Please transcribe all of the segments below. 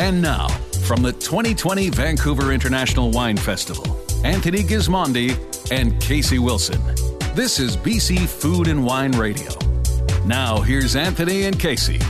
And now, from the 2020 Vancouver International Wine Festival, Anthony Gismondi and Casey Wilson. This is BC Food and Wine Radio. Now, here's Anthony and Casey.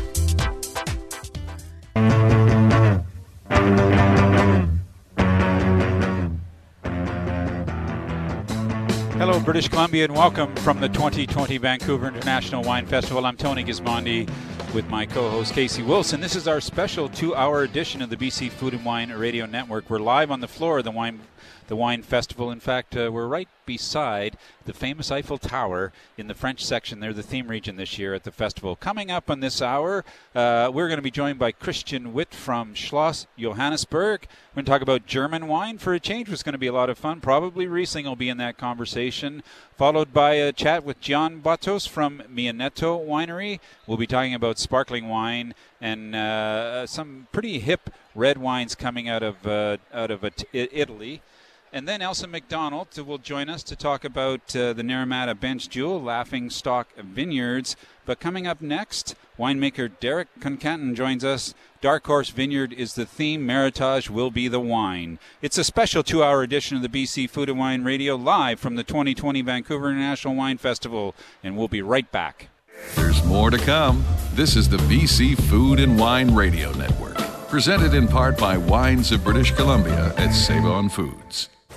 British Columbia, and welcome from the 2020 Vancouver International Wine Festival. I'm Tony Gismondi with my co-host Casey Wilson. This is our special two-hour edition of the BC Food and Wine Radio Network. We're live on the floor of the wine, the wine festival. In fact, uh, we're right beside the famous Eiffel Tower in the French section. They're the theme region this year at the festival. Coming up on this hour, uh, we're going to be joined by Christian Witt from Schloss Johannisberg. We're going to talk about German wine for a change. It's going to be a lot of fun. Probably Riesling will be in that conversation, followed by a chat with John Batos from Mionetto Winery. We'll be talking about sparkling wine and uh, some pretty hip red wines coming out of uh, out of Italy. And then Elsa McDonald will join us to talk about uh, the Naramata Bench Jewel, Laughing Stock Vineyards. But coming up next, winemaker Derek Kontkanen joins us. Dark Horse Vineyard is the theme, Meritage will be the wine. It's a special two hour edition of the BC Food and Wine Radio live from the 2020 Vancouver International Wine Festival, and we'll be right back. There's more to come. This is the BC Food and Wine Radio Network, presented in part by Wines of British Columbia at Save On Foods.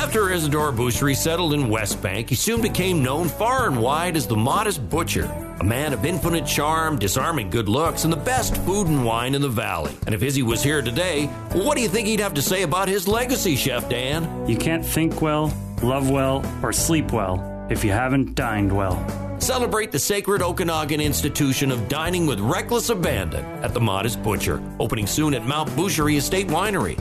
After Isidore Boucherie settled in West Bank, he soon became known far and wide as the Modest Butcher, a man of infinite charm, disarming good looks, and the best food and wine in the valley. And if Izzy was here today, what do you think he'd have to say about his legacy, Chef Dan? You can't think well, love well, or sleep well if you haven't dined well. Celebrate the sacred Okanagan institution of dining with reckless abandon at the Modest Butcher, opening soon at Mount Boucherie Estate Winery.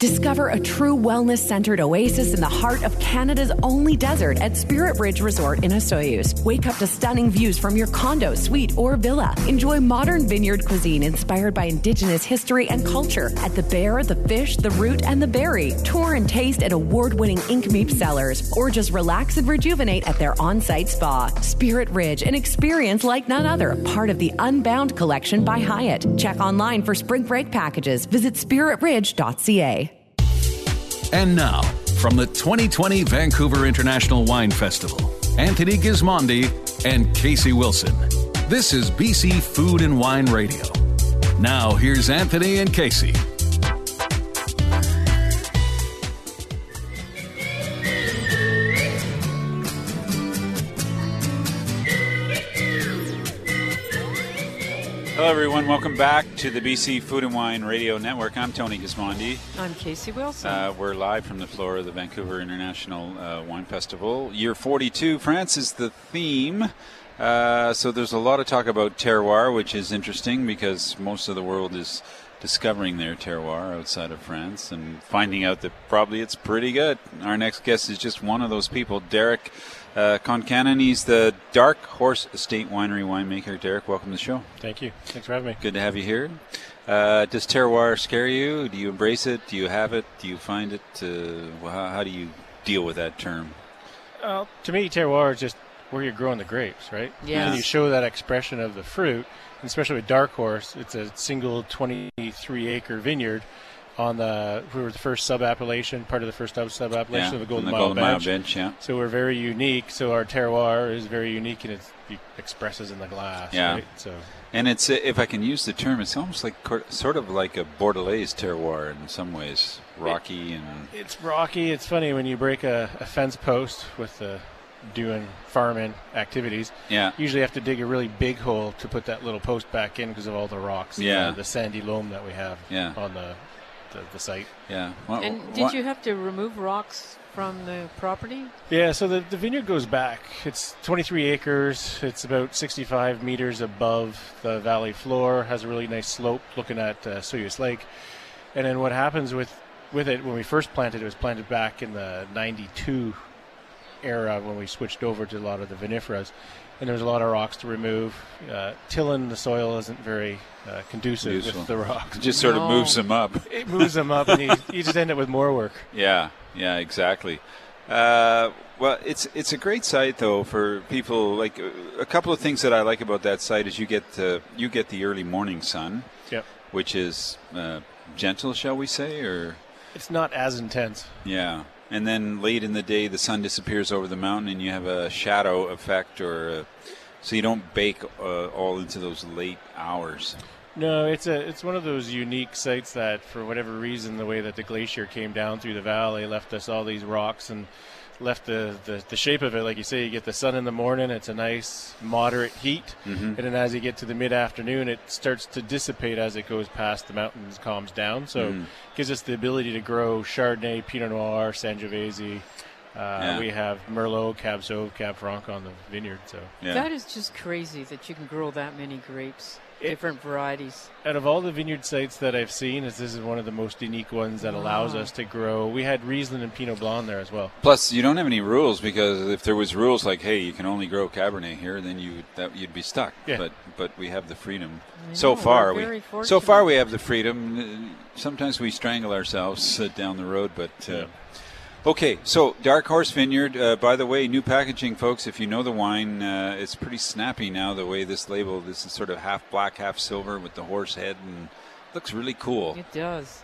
Discover a true wellness centered oasis in the heart of Canada's only desert at Spirit Ridge Resort in Osoyoos. Wake up to stunning views from your condo, suite, or villa. Enjoy modern vineyard cuisine inspired by Indigenous history and culture at the bear, the fish, the root, and the berry. Tour and taste at award winning Nk'Mip cellars, or just relax and rejuvenate at their on site spa. Spirit Ridge, an experience like none other, part of the Unbound collection by Hyatt. Check online for spring break packages. Visit spiritridge.ca. And now, from the 2020 Vancouver International Wine Festival, Anthony Gismondi and Casey Wilson. This is BC Food and Wine Radio. Now, here's Anthony and Casey. Hello, everyone. Welcome back to the BC Food and Wine Radio Network. I'm Tony Gismondi. I'm Casey Wilson. Uh, we're live from the floor of the Vancouver International uh, Wine Festival. Year 42, France is the theme. Uh, so there's a lot of talk about terroir, which is interesting because most of the world is discovering their terroir outside of France and finding out that probably it's pretty good. Our next guest is just one of those people, Derek uh, Kontkanen. He's the Dark Horse Estate Winery winemaker. Derek, welcome to the show. Thank you. Thanks for having me. Good to have you here. Uh, does terroir scare you? Do you embrace it? Do you have it? Do you find it? Uh, how, how, do you deal with that term? Well, to me, terroir is just where you're growing the grapes, right? Yeah. And you show that expression of the fruit, especially with Dark Horse. It's a single 23 acre vineyard on the we were the first sub appellation, part of the first sub appellation yeah, of the Golden, the Mile, Golden bench. Mile bench. Yeah. So we're very unique. So our terroir is very unique, and it expresses in the glass. Yeah. Right? So. And it's if I can use the term, it's almost like sort of like a Bordelaise terroir in some ways, rocky and. It's rocky. It's funny when you break a, a fence post with the doing farming activities. Yeah. Usually have to dig a really big hole to put that little post back in because of all the rocks. Yeah. The sandy loam that we have yeah. on the, the, the site. Yeah. Well, and did you have to remove rocks from the property? Yeah, so the, the vineyard goes back. It's 23 acres. It's about 65 meters above the valley floor. Has a really nice slope looking at uh, Osoyoos Lake. And then what happens with with it when we first planted it was planted back in the 92 era when we switched over to a lot of the vinifera's and there's a lot of rocks to remove uh, tilling the soil isn't very uh, conducive Useful. with the rocks It just sort of moves them up. it moves them up and you, you just end up with more work Yeah, yeah, exactly. Uh, well, it's it's a great site though for people. Like uh, a couple of things that I like about that site is you get uh, you get the early morning sun, yep which is uh, gentle, shall we say, or it's not as intense yeah. And then late in the day, the sun disappears over the mountain, and you have a shadow effect, or uh so you don't bake uh, all into those late hours. No, it's a it's one of those unique sites that, for whatever reason, the way that the glacier came down through the valley left us all these rocks and left the, the, the shape of it. Like you say, you get the sun in the morning; it's a nice moderate heat, and then as you get to the mid afternoon, it starts to dissipate as it goes past the mountains, calms down. So, it gives us the ability to grow Chardonnay, Pinot Noir, Sangiovese. Uh, Yeah. We have Merlot, Cab Sauv, Cab Franc on the vineyard. So, Yeah. That is just crazy that you can grow that many grapes, different varieties. out of all the vineyard sites that I've seen, is this is one of the most unique ones that allows Wow. us to grow. We had Riesling and Pinot Blanc there as well. Plus, you don't have any rules because if there was rules like, "Hey, you can only grow Cabernet here," then you that you'd be stuck. Yeah. But but we have the freedom. I So far, we're we very so far we have the freedom. Uh, Sometimes we strangle ourselves uh, down the road, but. Uh, Yeah. Okay, so Dark Horse Vineyard. Uh, by the way, new packaging, folks. If you know the wine, uh, it's pretty snappy now. The way this label, this is sort of half black, half silver with the horse head, and looks really cool. It does.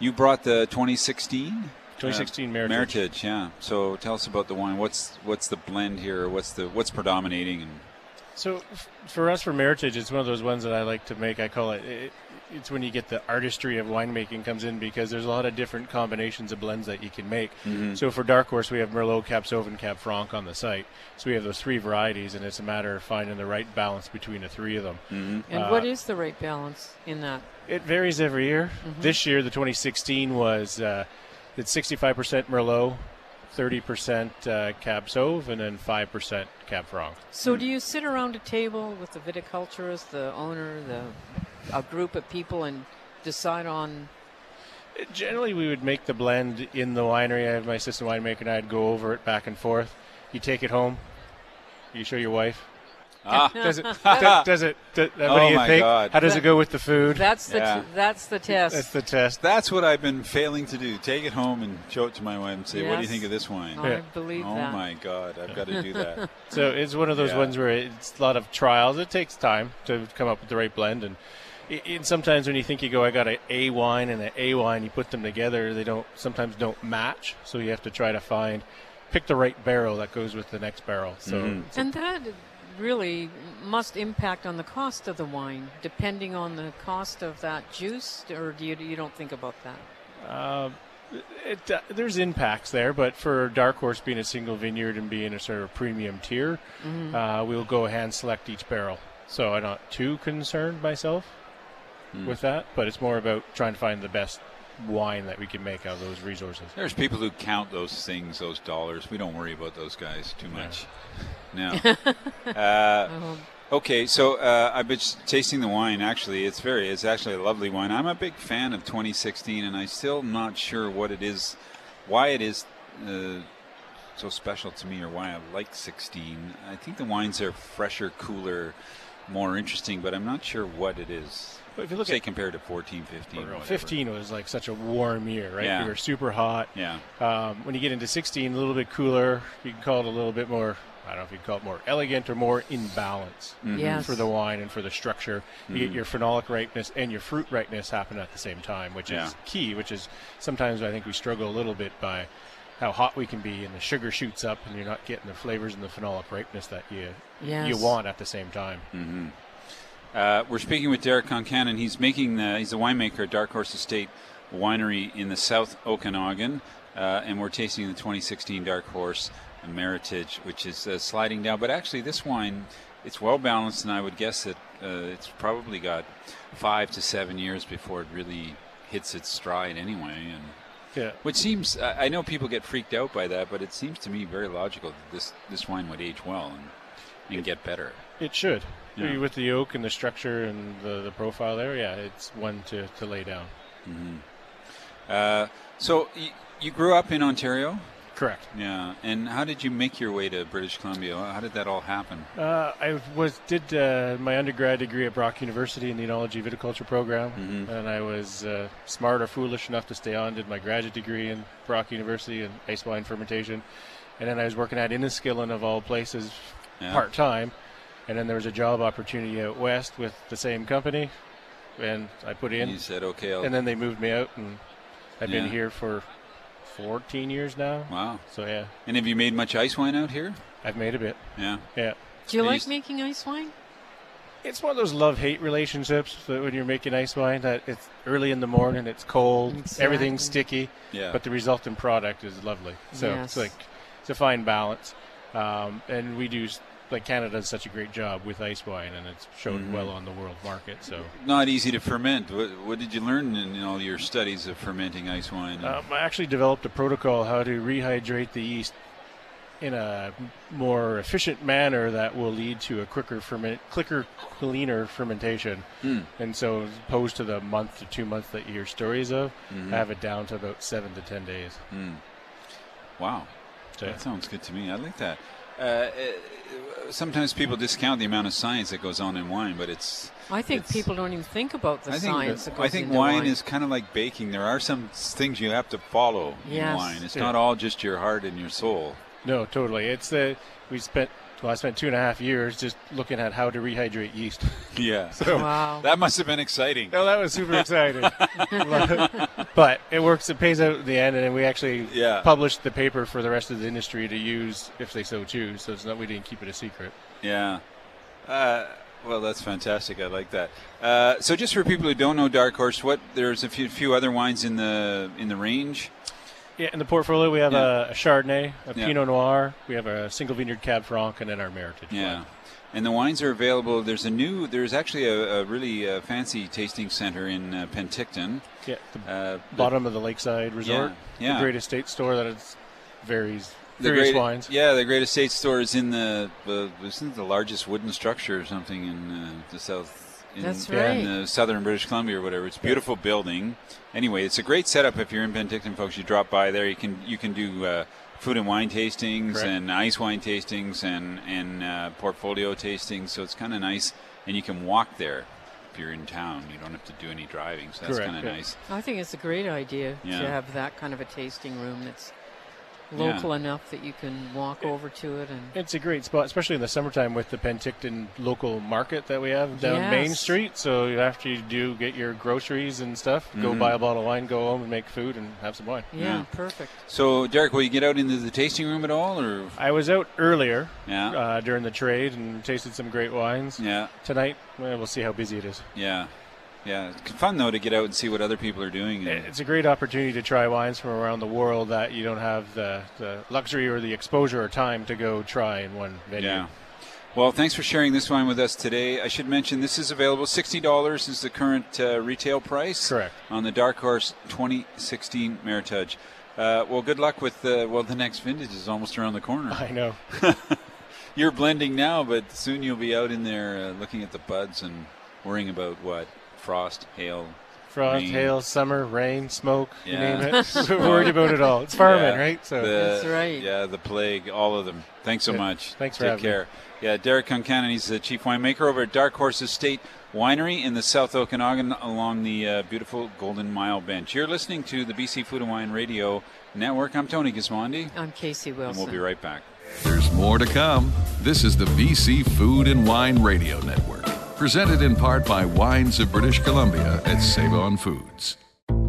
You brought the 2016. 2016 Meritage. Meritage, yeah. So tell us about the wine. What's what's the blend here? What's the what's predominating? And So f- for us, for Meritage, it's one of those ones that I like to make. I call it, it it's when you get the artistry of winemaking comes in because there's a lot of different combinations of blends that you can make. So for Dark Horse, we have Merlot, Cab Sauv, and Cab Franc on the site. So we have those three varieties, and it's a matter of finding the right balance between the three of them. And Uh, what is the right balance in that? It varies every year. This year, the 2016 was uh, it's 65% Merlot, 30% uh, Cab Sauv, and then 5% Cab Franc. So, do you sit around a table with the viticulturist, the owner, the a group of people, and decide on? Generally, we would make the blend in the winery. I have my assistant winemaker and I'd go over it back and forth. You take it home. You show your wife. Ah, Does it? does, does it? do- what Oh do you my think? God. How does it go with the food? That's the Yeah. that's the test. That's the test. that's what I've been failing to do. Take it home and show it to my wife and say, "What do you think of this wine?" I Yeah. believe Oh that. my God, I've got to do that. So it's one of those Yeah. ones where it's a lot of trials. It takes time to come up with the right blend, and, and sometimes when you think you go, I got a A wine and an A wine, you put them together, they don't sometimes don't match. So you have to try to find, pick the right barrel that goes with the next barrel. So Mm-hmm. it's And that really must impact on the cost of the wine, depending on the cost of that juice, or do you you don't think about that? Uh, it, uh, there's impacts there, but for Dark Horse being a single vineyard and being a sort of premium tier, uh, we'll go hand select each barrel. So I'm not too concerned myself with that, but it's more about trying to find the best wine that we can make out of those resources. There's people who count those things, those dollars. We don't worry about those guys too much. No. uh, okay, so uh, I've been tasting the wine. Actually, it's very, it's actually a lovely wine. I'm a big fan of 2016, and I'm still not sure what it is, why it is uh, so special to me, or why I like 16. I think the wines are fresher, cooler, more interesting, but I'm not sure what it is. But if you look Say at compared to 14, 15, whatever. 15 was like such a warm year, right? Yeah. We were super hot. Yeah. Um, when you get into 16, a little bit cooler. You can call it a little bit more. I don't know if you can call it more elegant or more in balance Yes. for the wine and for the structure. You get your phenolic ripeness and your fruit ripeness happen at the same time, which Yeah. is key. Which is sometimes I think we struggle a little bit by how hot we can be, and the sugar shoots up, and you're not getting the flavors and the phenolic ripeness that you Yes. you want at the same time. Uh, we're speaking with Derek Kontkanen. He's making the, he's a winemaker at Dark Horse Estate Winery in the South Okanagan, uh, and we're tasting the 2016 Dark Horse Meritage, which is uh, sliding down. But actually, this wine it's well balanced, and I would guess that uh, it's probably got five to seven years before it really hits its stride anyway. And Yeah. Which seems, I know people get freaked out by that, but it seems to me very logical that this, this wine would age well and, and get better. It should. Yeah. With the oak and the structure and the, the profile there, yeah, it's one to, to lay down. Uh, so y- you grew up in Ontario? Correct. Yeah. And how did you make your way to British Columbia? How did that all happen? Uh, I was did uh, my undergrad degree at Brock University in the enology viticulture program, Mm-hmm. and I was uh, smart or foolish enough to stay on. Did my graduate degree in Brock University in ice wine fermentation, and then I was working at Inniskillin of all places, Yeah. part time, and then there was a job opportunity out west with the same company, and I put in, You said, okay, I'll, and then they moved me out, and I've Yeah. been here for 14 years now. wow. So yeah, And have you made much ice wine out here? I've made a bit. Yeah. Yeah. Do you I like used- making ice wine? It's one of those love-hate relationships that when you're making ice wine, that it's early in the morning, it's cold, Exactly. everything's sticky, Yeah. but the resulting product is lovely. So Yes. it's like it's a fine balance, um, and we do s- like Canada does such a great job with ice wine, and it's shown Mm-hmm. well on the world market. So Not easy to ferment. What, what did you learn in all your studies of fermenting ice wine? um, I actually developed a protocol how to rehydrate the yeast in a more efficient manner that will lead to a quicker ferment, quicker, cleaner fermentation. Hmm. And so, as opposed to the month to two months that you hear stories of, Mm-hmm. I have it down to about seven to ten days. wow. So, That sounds good to me. I like that. Uh, uh, sometimes people discount the amount of science that goes on in wine, but it's. I think It's- people don't even think about the I think science that goes I think into wine, is kind of like baking. There are some things you have to follow in wine. It's Yeah. not all just your heart and your soul. no, totally. It's the we spent. Well, I spent two and a half years just looking at how to rehydrate yeast. Yeah. Wow. that must have been exciting. Oh, that was super exciting. but it works. It pays out in the end, and then we actually Yeah. published the paper for the rest of the industry to use if they so choose. So it's not we didn't keep it a secret. Yeah. Uh, well, that's fantastic. I like that. Uh, so, just for people who don't know Dark Horse, what there's a few, few other wines in the in the range. Yeah, in the portfolio we have Yeah. a, Chardonnay, a Yeah. Pinot Noir, we have a single vineyard Cab Franc, and then our Meritage. Yeah. blend. And the wines are available. There's a new. There's actually a, a really uh, fancy tasting center in uh, Penticton. yeah. The Uh, bottom of the Lakeside Resort. Yeah, yeah. The great estate store that is varies the various great, wines. Yeah, the Great Estate Store is in the, the isn't it the largest wooden structure or something in uh, the south. In, That's right. in the southern British Columbia or whatever. It's a beautiful building. Anyway, it's a great setup if you're in Penticton, folks. You drop by there. You can you can do uh, food and wine tastings Correct. and ice wine tastings and and uh, portfolio tastings. So it's kind of nice, and you can walk there if you're in town. You don't have to do any driving. So that's kind of yeah. nice. I think it's a great idea Yeah. to have that kind of a tasting room that's Yeah. local enough that you can walk over to it and It's a great spot, especially in the summertime with the Penticton local market that we have down Yes. Main Street. So after you do get your groceries and stuff, go Mhm. buy a bottle of wine, go home and make food and have some wine. yeah, Yeah. perfect. So Derek, will you get out into the tasting room at all, or I was out earlier yeah, uh, during the trade and tasted some great wines. yeah, Tonight, well, we'll see how busy it is. yeah, yeah? It's fun though to get out and see what other people are doing. and- It's a great opportunity to try wines from around the world that you don't have the, the luxury or the exposure or time to go try in one venue. Yeah. Well, thanks for sharing this wine with us today. I should mention this is available. Sixty dollars is the current uh, retail price. Correct. On the Dark Horse 2016 Meritage. Uh, well, good luck with the well. The next vintage is almost around the corner. I know. You're blending now, but soon you'll be out in there uh, looking at the buds and worrying about what frost, hail. Frost, Rain. hail, summer, rain, smoke, you name it. We're worried about it all. It's farming, Yeah, right? So the- That's right. Yeah, the plague, all of them. Thanks so Yeah. much. Thanks for Take having me. care. Yeah, Derek Kontkanen, he's the chief winemaker over at Dark Horse Estate Winery in the South Okanagan along the uh, beautiful Golden Mile Bench. You're listening to the BC Food and Wine Radio Network. I'm Tony Gismondi, I'm Casey Wilson. and Wilson. we'll be right back. There's more to come. This is the BC Food and Wine Radio Network, presented in part by Wines of British Columbia at Save On Foods.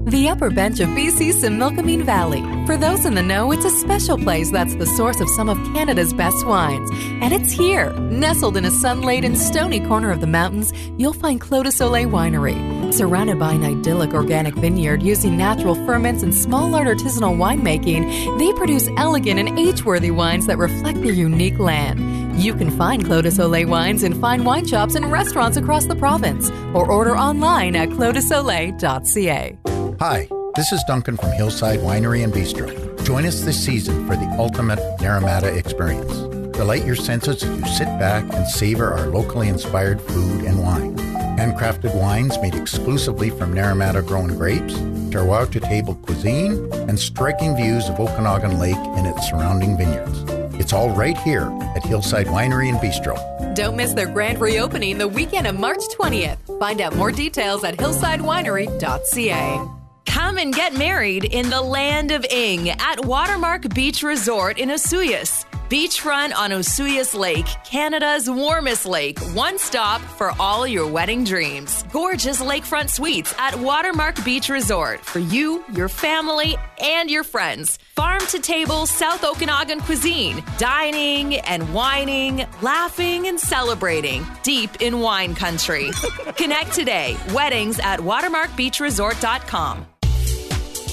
The upper bench of BC's Similkameen Valley. For those in the know, it's a special place that's the source of some of Canada's best wines. And it's here, nestled in a sun-laden, stony corner of the mountains, you'll find Clos de Soleil Winery. Surrounded by an idyllic organic vineyard using natural ferments and small art artisanal winemaking, they produce elegant and age-worthy wines that reflect their unique land. You can find Clos Soleil wines in fine wine shops and restaurants across the province, or order online at closdesoleil.ca. Hi, This is Duncan from Hillside Winery and Bistro. Join us this season for the ultimate Naramata experience. Delight your senses as you sit back and savor our locally inspired food and wine. Handcrafted wines made exclusively from Naramata grown grapes, terroir to table cuisine, and striking views of Okanagan Lake and its surrounding vineyards. It's all right here at Hillside Winery and Bistro. Don't miss their grand reopening the weekend of March 20th. Find out more details at hillsidewinery.ca. Come and get married in the land of Ing at Watermark Beach Resort in Osoyoos. Beachfront on Osoyoos Lake, Canada's warmest lake. One stop for all your wedding dreams. Gorgeous lakefront suites at Watermark Beach Resort for you, your family, and your friends. Farm to table South Okanagan cuisine. Dining and wining, laughing and celebrating. Deep in wine country. Connect today. Weddings at watermarkbeachresort.com.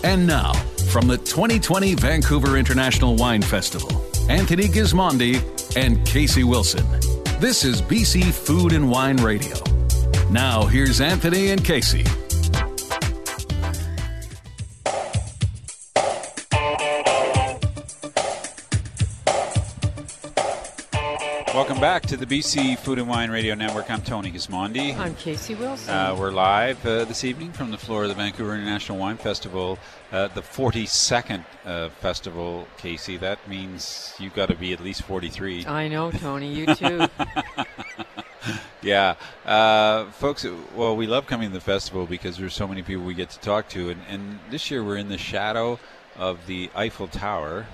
And now, from the 2020 Vancouver International Wine Festival, Anthony Gismondi and Casey Wilson. This is BC Food and Wine Radio. Now, here's Anthony and Casey. Back to the BC Food and Wine Radio Network. I'm Tony Gismondi. I'm Casey Wilson. Uh, we're live uh, this evening from the floor of the Vancouver International Wine Festival, uh, the 42nd uh, festival, Casey. That means you've got to be at least 43. I know, Tony. You too. yeah. Uh, folks, well, we love coming to the festival because there's so many people we get to talk to. And, and this year we're in the shadow of the Eiffel Tower,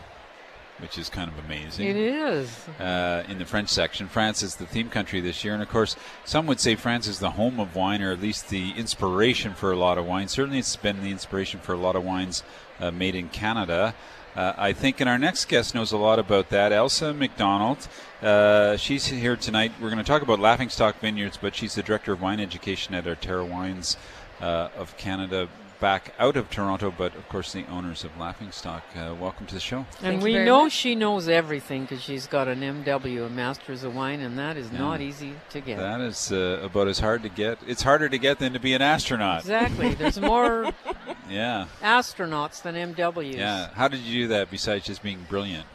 which is kind of amazing. It is. Uh, in the French section. France is the theme country this year. And of course, some would say France is the home of wine, or at least the inspiration for a lot of wine. Certainly, it's been the inspiration for a lot of wines uh, made in Canada. Uh, I think, and our next guest knows a lot about that. Elsa McDonald. Uh, she's here tonight. We're going to talk about Laughingstock Vineyards, but she's the director of wine education at Arterra Wines uh, of Canada back out of Toronto, but of course the owners of Laughingstock. Uh, welcome to the show. And we know much. she knows everything because she's got an MW, a Masters of Wine, and that is yeah. not easy to get. That is uh, about as hard to get. It's harder to get than to be an astronaut. Exactly. There's more yeah astronauts than MWs. Yeah. How did you do that besides just being brilliant?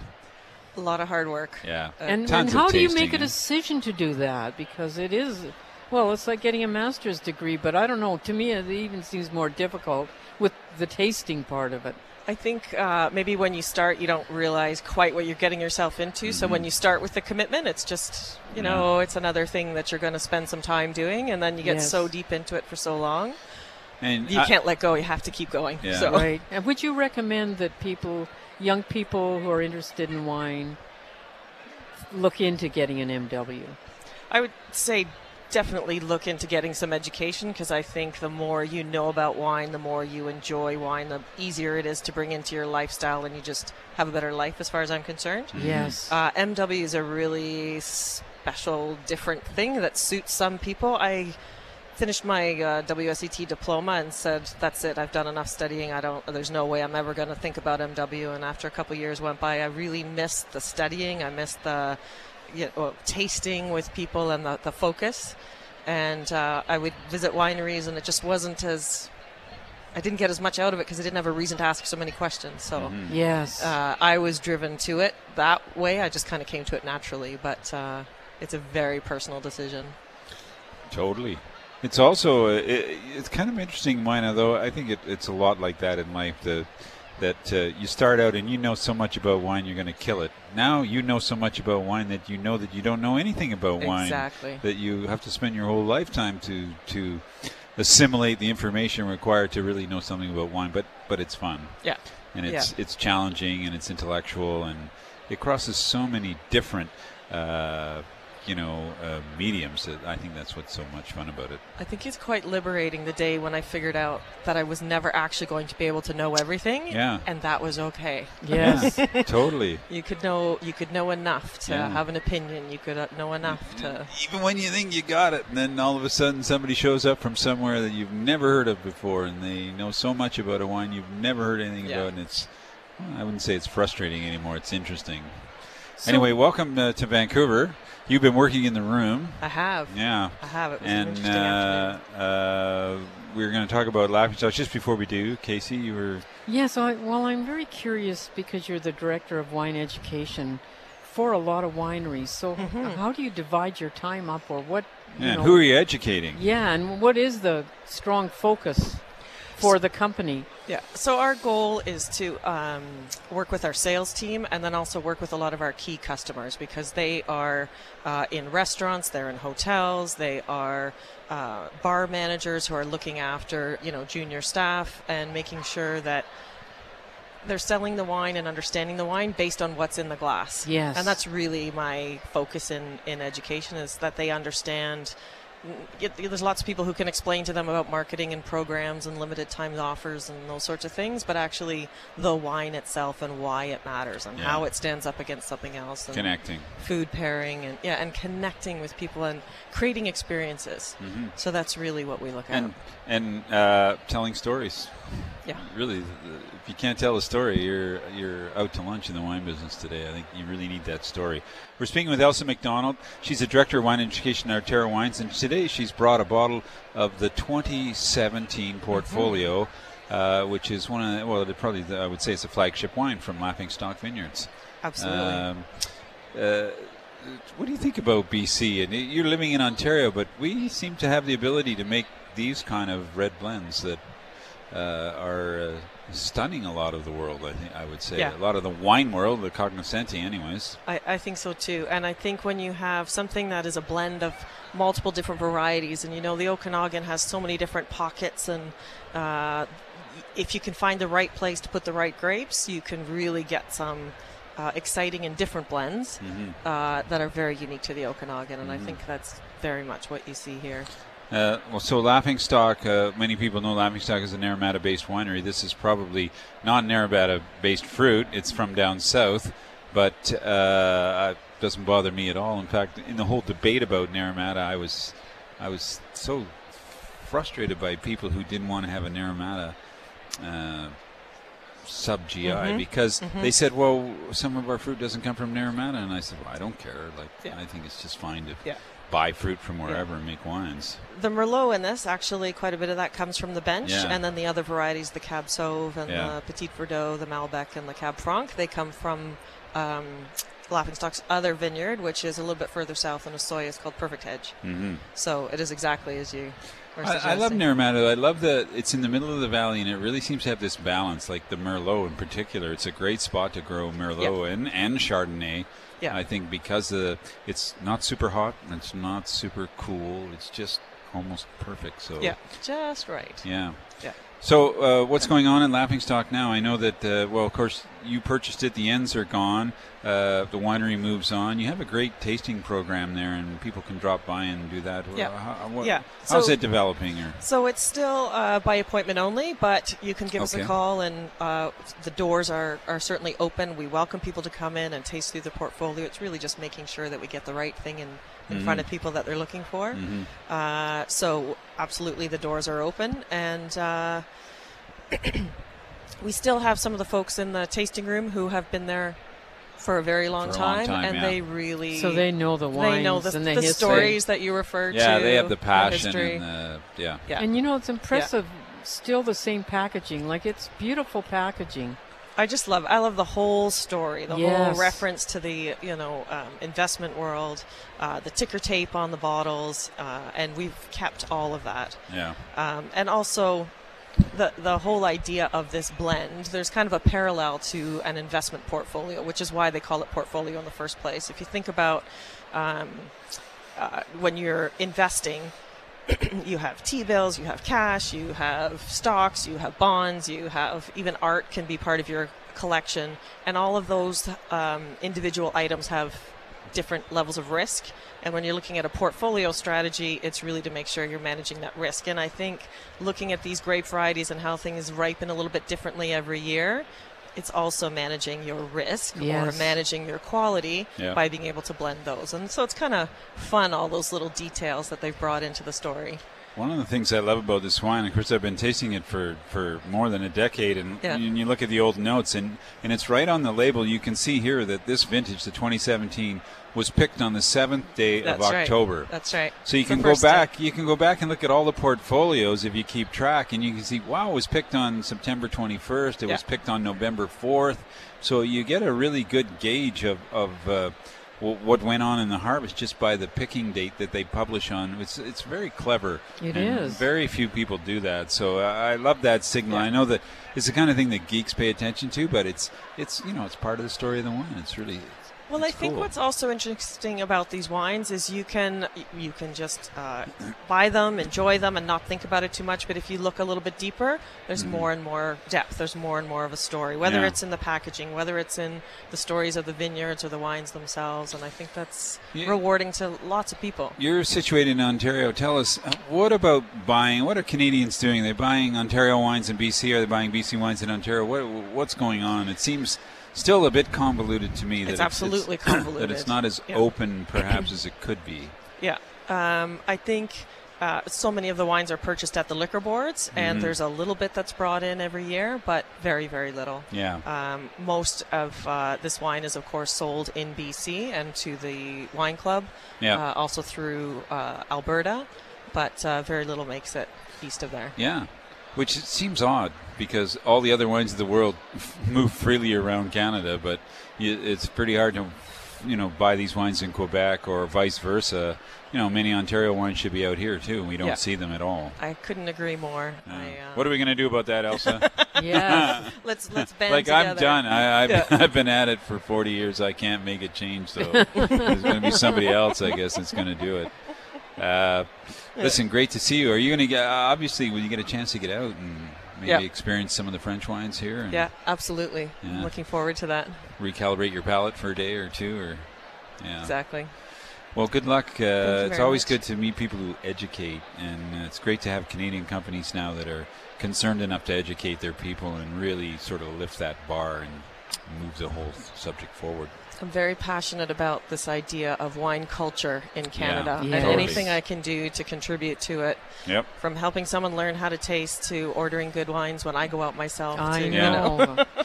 A lot of hard work. Yeah. Uh, and, and how do you make a decision to do that? Because it is well, it's like getting a master's degree, but I don't know. To me, it even seems more difficult with the tasting part of it. I think uh, maybe when you start, you don't realize quite what you're getting yourself into. Mm-hmm. So when you start with the commitment, it's just, you know, yeah. it's another thing that you're going to spend some time doing, and then you get yes. so deep into it for so long. And you I, can't let go. You have to keep going. Yeah. So. Right. And would you recommend that people, young people who are interested in wine, look into getting an MW? I would say definitely look into getting some education because I think the more you know about wine, the more you enjoy wine, the easier it is to bring into your lifestyle, and you just have a better life, as far as I'm concerned. Yes. Uh, MW is a really special, different thing that suits some people. I finished my uh, WSET diploma and said, "That's it. I've done enough studying. I don't. There's no way I'm ever going to think about MW." And after a couple years went by, I really missed the studying. I missed the you know, tasting with people and the, the focus. And uh, I would visit wineries, and it just wasn't as I didn't get as much out of it because I didn't have a reason to ask so many questions. So mm-hmm. yes, uh, I was driven to it that way. I just kind of came to it naturally, but uh, it's a very personal decision. Totally. It's also uh, it, it's kind of interesting wine, Though I think it, it's a lot like that in life. The that uh, you start out and you know so much about wine you're going to kill it. Now you know so much about wine that you know that you don't know anything about wine. Exactly. That you have to spend your whole lifetime to to assimilate the information required to really know something about wine. But but it's fun. Yeah. And it's yeah. it's challenging and it's intellectual and it crosses so many different. Uh, you know, uh, mediums. I think that's what's so much fun about it. I think it's quite liberating the day when I figured out that I was never actually going to be able to know everything. Yeah. And that was okay. Yes. Yeah, totally. You could know you could know enough to yeah. have an opinion. You could uh, know enough to even when you think you got it, and then all of a sudden somebody shows up from somewhere that you've never heard of before, and they know so much about a wine you've never heard anything yeah. about, and it's I wouldn't say it's frustrating anymore. It's interesting. So, anyway, welcome uh, to Vancouver. You've been working in the room. I have. Yeah. I have. It was and an uh, uh, we're going to talk about Laughing Stock. Just before we do, Casey, you were. Yes, I, well, I'm very curious because you're the director of wine education for a lot of wineries. So, Mm-hmm. how do you divide your time up, or what? you And know- who are you educating? Yeah, and what is the strong focus for the company? Yeah. So our goal is to um, work with our sales team and then also work with a lot of our key customers because they are uh, in restaurants, they're in hotels, they are uh, bar managers who are looking after you know junior staff and making sure that they're selling the wine and understanding the wine based on what's in the glass. Yes. And that's really my focus in, in education is that they understand. There's lots of people who can explain to them about marketing and programs and limited time offers and those sorts of things, but actually the wine itself and why it matters and Yeah. how it stands up against something else. And Connecting. Food pairing and yeah, and connecting with people and creating experiences. Mhm. So that's really what we look at. And and uh, telling stories. Yeah. Really, if you can't tell a story, you're you're out to lunch in the wine business today. I think you really need that story. We're speaking with Elsa McDonald. She's the director of wine education at Arterra Wines, and today she's brought a bottle of the 2017 portfolio, uh, which is one of the, well, probably I would say it's a flagship wine from Laughing Stock Vineyards. Absolutely. Um, uh, what do you think about BC? And you're living in Ontario, but we seem to have the ability to make these kind of red blends that uh, are uh, stunning a lot of the world. I think I would say Yeah. a lot of the wine world, the cognoscenti, anyways. I, I think so too. And I think when you have something that is a blend of multiple different varieties, and you know, the Okanagan has so many different pockets, and uh, if you can find the right place to put the right grapes, you can really get some. Uh, exciting and different blends Mhm. uh, that are very unique to the Okanagan, and I Mhm. think that's very much what you see here. Uh, well, so Laughing Stock, uh, many people know Laughing Stock is a Naramata-based winery. This is probably not Naramata-based fruit. It's from down south, but uh, it doesn't bother me at all. In fact, in the whole debate about Naramata, I was, I was so frustrated by people who didn't want to have a Naramata uh, sub GI Mhm. because Mhm. they said, "Well, some of our fruit doesn't come from Naramata," and I said, "Well, I don't care. Like, Yeah. I think it's just fine to Yeah. Buy fruit from wherever and make wines." The Merlot in this, actually, quite a bit of that comes from the bench, Yeah. and then the other varieties, the Cab Sauv and Yeah. the Petit Verdot, the Malbec, and the Cab Franc, they come from um, Laughing Stock's other vineyard, which is a little bit further south in Osoyoos. It's called Perfect Hedge. Mhm. So it is exactly as you I, I love Naramata. I love that it's in the middle of the valley, and it really seems to have this balance. Like the Merlot in particular, it's a great spot to grow Merlot and and Chardonnay. Yeah. I think because the it's not super hot and it's not super cool. It's just almost perfect. So Yeah, just right. yeah. Yeah. So, uh, what's going on in Laughing Stock now? I know that, uh, well, of course, you purchased it. The ends are gone. Uh, the winery moves on. You have a great tasting program there, and people can drop by and do that. Yeah. How, what- Yeah. How's it developing? Or So it's still uh, by appointment only, but you can give us a call, and uh, the doors are, are certainly open. We welcome people to come in and taste through the portfolio. It's really just making sure that we get the right thing in, in front Mhm. of people that they're looking for. Mhm. Uh, so absolutely, the doors are open, and uh, we still have some of the folks in the tasting room who have been there for a very long, For a long time, time, and yeah. they really So they know the wines they know the, and the the stories that you referred to. yeah, they have the passion history. and the yeah. Yeah. And you know, it's impressive. Still the same packaging. Like it's beautiful packaging. I just love I love the whole story, the Yes. whole reference to the you know um, investment world, uh, the ticker tape on the bottles, uh, and we've kept all of that. Yeah. Um, and also the the whole idea of this blend. There's kind of a parallel to an investment portfolio, which is why they call it portfolio in the first place. If you think about um, uh, when you're investing. you have T-bills, you have cash, you have stocks, you have bonds, you have even art can be part of your collection, and all of those um, individual items have different levels of risk. And when you're looking at a portfolio strategy, it's really to make sure you're managing that risk. And I think looking at these grape varieties and how things ripen a little bit differently every year, it's also managing your risk or managing your quality Yeah. by being able to blend those. And so it's kind of fun, all those little details that they've brought into the story. One of the things I love about this wine, of course, I've been tasting it for, for more than a decade, and Yeah. you, you look at the old notes, and, and it's right on the label. You can see here that this vintage, the 2017, was picked on the seventh day of That's right. October. That's right. So you It's can go back. You can go back and look at all the portfolios if you keep track, and you can see, wow, it was picked on September 21st. It was picked on November 4th. So you get a really good gauge of of uh, what went on in the harvest just by the picking date that they publish on. It's it's very clever. It and is. Very few people do that. So I I love that signal. I know that it's the kind of thing that geeks pay attention to, but it's it's you know it's part of the story of the wine. It's really Well, I think cool. what's also interesting about these wines is you can you can just uh, buy them, enjoy them, and not think about it too much. But if you look a little bit deeper, there's Mhm. more and more depth. There's more and more of a story, whether Yeah. it's in the packaging, whether it's in the stories of the vineyards or the wines themselves. And I think that's Yeah. rewarding to lots of people. You're situated in Ontario. Tell us, uh, what about buying? What are Canadians doing? They're buying Ontario wines in BC. Are they buying BC wines in Ontario? What, what's going on? It seems still a bit convoluted to me. That It's absolutely that convoluted. it's not as Yeah. open, perhaps, as it could be. Yeah. Um, I think uh, so many of the wines are purchased at the liquor boards, and Mhm. there's a little bit that's brought in every year, but very, very little. Yeah. Um, most of uh, this wine is, of course, sold in BC and to the wine club, Yeah. uh, also through uh, Alberta, but uh, very little makes it east of there. Yeah, which it seems odd because all the other wines of the world move freely around Canada, but it's pretty hard to, you know, buy these wines in Quebec or vice versa. You know, many Ontario wines should be out here too. We don't Yeah. see them at all. I couldn't agree more. I, uh, What are we going to do about that, Elsa? Yes. Let's- let's band like I'm done. I, I've, Yeah. I've been at it for 40 years. I can't make a change, so there's going to be somebody else, I guess, that's going to do it. Uh, listen, great to see you. Are you going to get obviously when you get a chance to get out and maybe experience some of the French wines here? And Yeah, absolutely. Yeah. Looking forward to that. recalibrate your palate for a day or two, or yeah. Exactly. Well, good luck. Uh, it's always much. good to meet people who educate, and uh, it's great to have Canadian companies now that are concerned enough to educate their people and really sort of lift that bar and move the whole subject forward. I'm very passionate about this idea of wine culture in Canada Yeah, and totally. anything I can do to contribute to it. Yep. From helping someone learn how to taste to ordering good wines when I go out myself. I to, you know.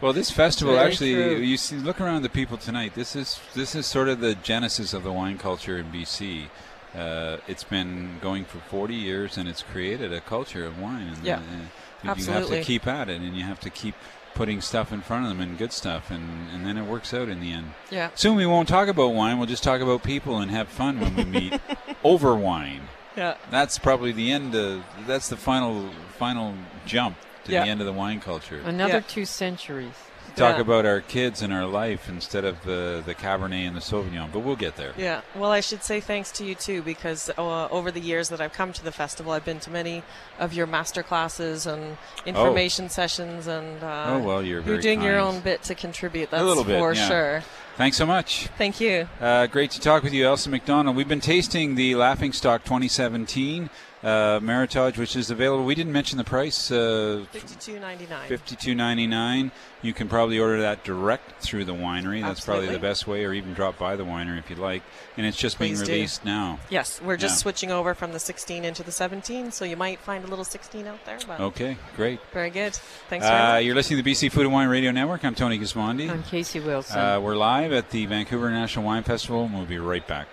Well, this festival Very actually, true. you see, look around the people tonight. This is this is sort of the genesis of the wine culture in BC. Uh, it's been going for 40 years, and it's created a culture of wine. And, Yeah, uh, you have to keep at it, and you have to keep putting stuff in front of them and good stuff, and, and then it works out in the end. Yeah. Soon we won't talk about wine. We'll just talk about people and have fun when we meet over wine. Yeah. That's probably the end. Of, that's the final final jump to Yeah. the end of the wine culture Another two centuries. Talk Yeah. about our kids and our life instead of uh, the Cabernet and the Sauvignon, but we'll get there. Yeah, well, I should say thanks to you too, because uh, over the years that I've come to the festival, I've been to many of your master classes and information sessions, and uh, Oh, well, you're very doing your own bit to contribute. That's a little bit, for yeah. sure. Thanks so much. Thank you. Uh, great to talk with you, Elsa McDonald. We've been tasting the Laughing Stock 2017 uh, Meritage, which is available. We didn't mention the price. Uh, Fifty-two ninety-nine. Fifty-two ninety-nine. You can probably order that direct through the winery. That's probably the best way, or even drop by the winery if you'd like. And it's just Please being do. released now. Yes, we're just Yeah. switching over from the 16 into the 17, so you might find a little 16 out there. But Okay, great. Very good. Thanks Uh, much. you're listening to the BC Food and Wine Radio Network. I'm Tony Gismondi. I'm Casey Wilson. Uh, we're live at the Vancouver National Wine Festival, and we'll be right back.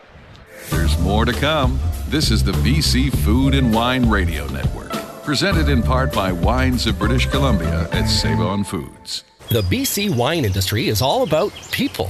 There's more to come. This is the BC Food and Wine Radio Network, presented in part by Wines of British Columbia at Save On Foods. The BC wine industry is all about people.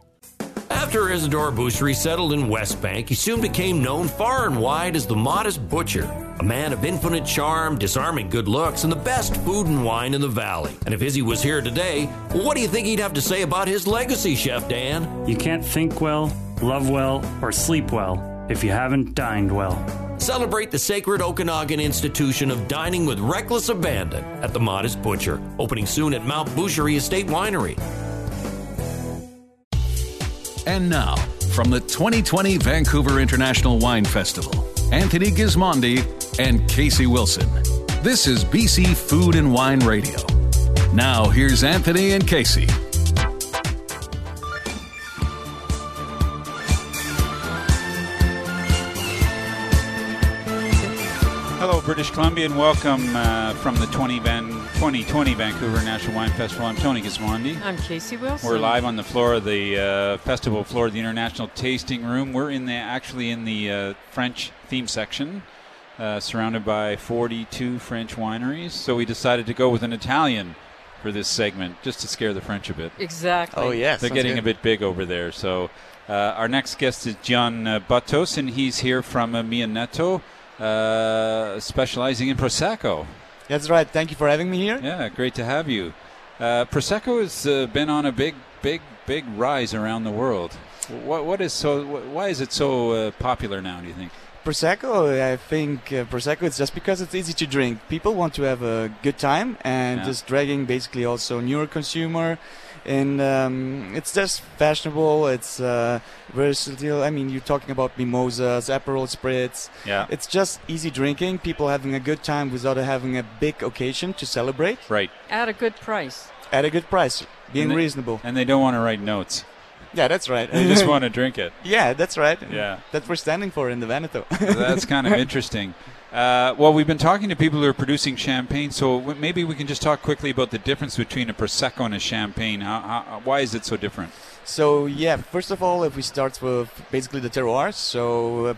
After Isidore Boucherie settled in West Bank, he soon became known far and wide as the modest butcher. A man of infinite charm, disarming good looks, and the best food and wine in the valley. And if Izzy was here today, what do you think he'd have to say about his legacy, Chef Dan? You can't think well, love well, or sleep well if you haven't dined well. Celebrate the sacred Okanagan institution of dining with reckless abandon at the Modest Butcher, opening soon at Mount Boucherie Estate Winery. And now, from the 2020 Vancouver International Wine Festival, Anthony Gismondi and Casey Wilson. This is BC Food and Wine Radio. Now, here's Anthony and Casey. British Columbia, and welcome uh, from the 20 Van, 2020 Vancouver National Wine Festival. I'm Tony Gismondi. I'm Casey Wilson. We're live on the floor of the uh, festival floor of the International Tasting Room. We're in the actually in the uh, French theme section, uh, surrounded by 42 French wineries. So we decided to go with an Italian for this segment, just to scare the French a bit. Exactly. Oh yes, They're getting a bit big over there. So uh, our next guest is Gian uh, Battos, and he's here from uh, Mionetto, uh, specializing in Prosecco. That's right. Thank you for having me here. Yeah, great to have you. Uh, Prosecco has uh, been on a big, big, big rise around the world. What, what is so? Why is it so uh, popular now? Do you think? Prosecco, I think uh, Prosecco it's just because it's easy to drink. People want to have a good time and Yeah. just dragging basically also newer consumer. And um, it's just fashionable. It's uh, versatile. I mean, you're talking about mimosas, Aperol spritz. Yeah. It's just easy drinking. People having a good time without having a big occasion to celebrate Right. At a good price. at a good price, being And they- reasonable. And they don't want to write notes. Yeah, that's right. They just want to drink it. Yeah, that's right. Yeah. That's what we're standing for in the Veneto. That's kind of interesting. Uh, well, we've been talking to people who are producing champagne, so w- maybe we can just talk quickly about the difference between a prosecco and a champagne. How, how, why is it so different? So yeah, first of all, if we start with basically the terroir, so uh,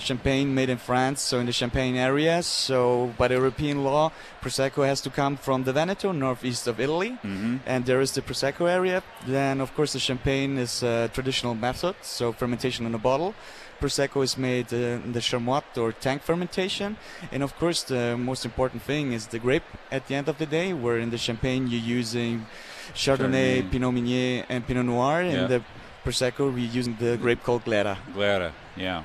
champagne made in France, so in the Champagne area. So by the European law, prosecco has to come from the Veneto, northeast of Italy, Mhm. and there is the prosecco area. Then of course the champagne is a traditional method, so fermentation in a bottle. Prosecco is made uh, in the Charmat or tank fermentation, and of course the most important thing is the grape. At the end of the day, where in the champagne you're using Chardonnay, Chardonnay. Pinot Meunier, and Pinot Noir. Yeah. In the Prosecco, we're using the grape called Glera. Glera, yeah.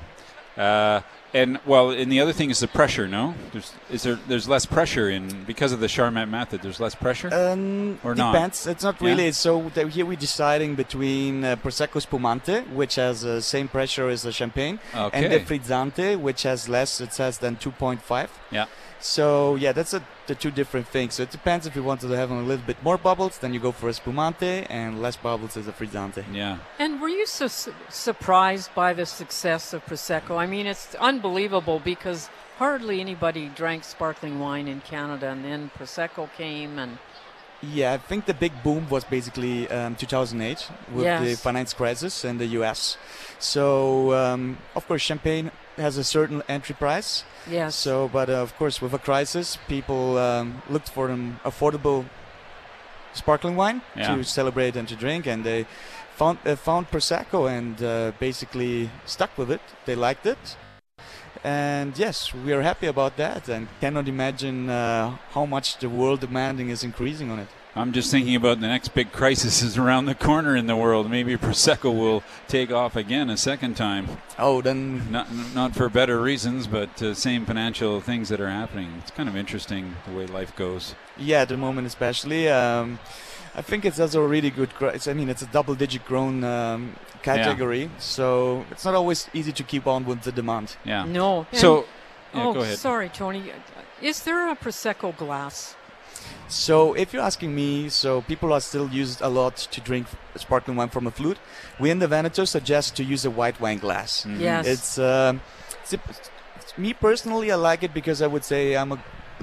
Uh, and well, and the other thing is the pressure. No, there's is there there's less pressure in because of the Charmat method. There's less pressure, Um, or not? depends. It's not Yeah? really. So th- here we're deciding between uh, Prosecco Spumante, which has the same pressure as the champagne, and the Frizzante, which has less. It has than 2.5. Yeah. So yeah, that's a, the two different things. So it depends if you want to have a little bit more bubbles, then you go for a Spumante, and less bubbles is a Frizzante. Yeah. And were you so su- surprised by the success of Prosecco? I mean, it's unbelievable because hardly anybody drank sparkling wine in Canada, and then Prosecco came, and Yeah, I think the big boom was basically um, 2008 with the finance crisis in the US. So, um, of course, champagne has a certain entry price. Yes. So, but uh, of course, with a crisis, people um, looked for an affordable sparkling wine Yeah. to celebrate and to drink, and they found uh, found prosecco and uh, basically stuck with it. They liked it. And yes, we are happy about that, and cannot imagine uh, how much the world demanding is increasing on it. I'm just thinking about the next big crisis is around the corner in the world. Maybe Prosecco will take off again a second time. Oh, then not not for better reasons, but uh, same financial things that are happening. It's kind of interesting the way life goes. Yeah, at the moment especially. Um, I think it's also a really good. I mean, it's a double-digit grown um, category, so it's not always easy to keep on with the demand. Yeah. no. So, yeah, oh, go ahead. sorry, Tony. Is there a Prosecco glass? So if you're asking me, so people are still used a lot to drink sparkling wine from a flute. We in the Veneto suggest to use a white wine glass. Mhm. Yes. It's, um, it's, it's- me personally, I like it because I would say I'm a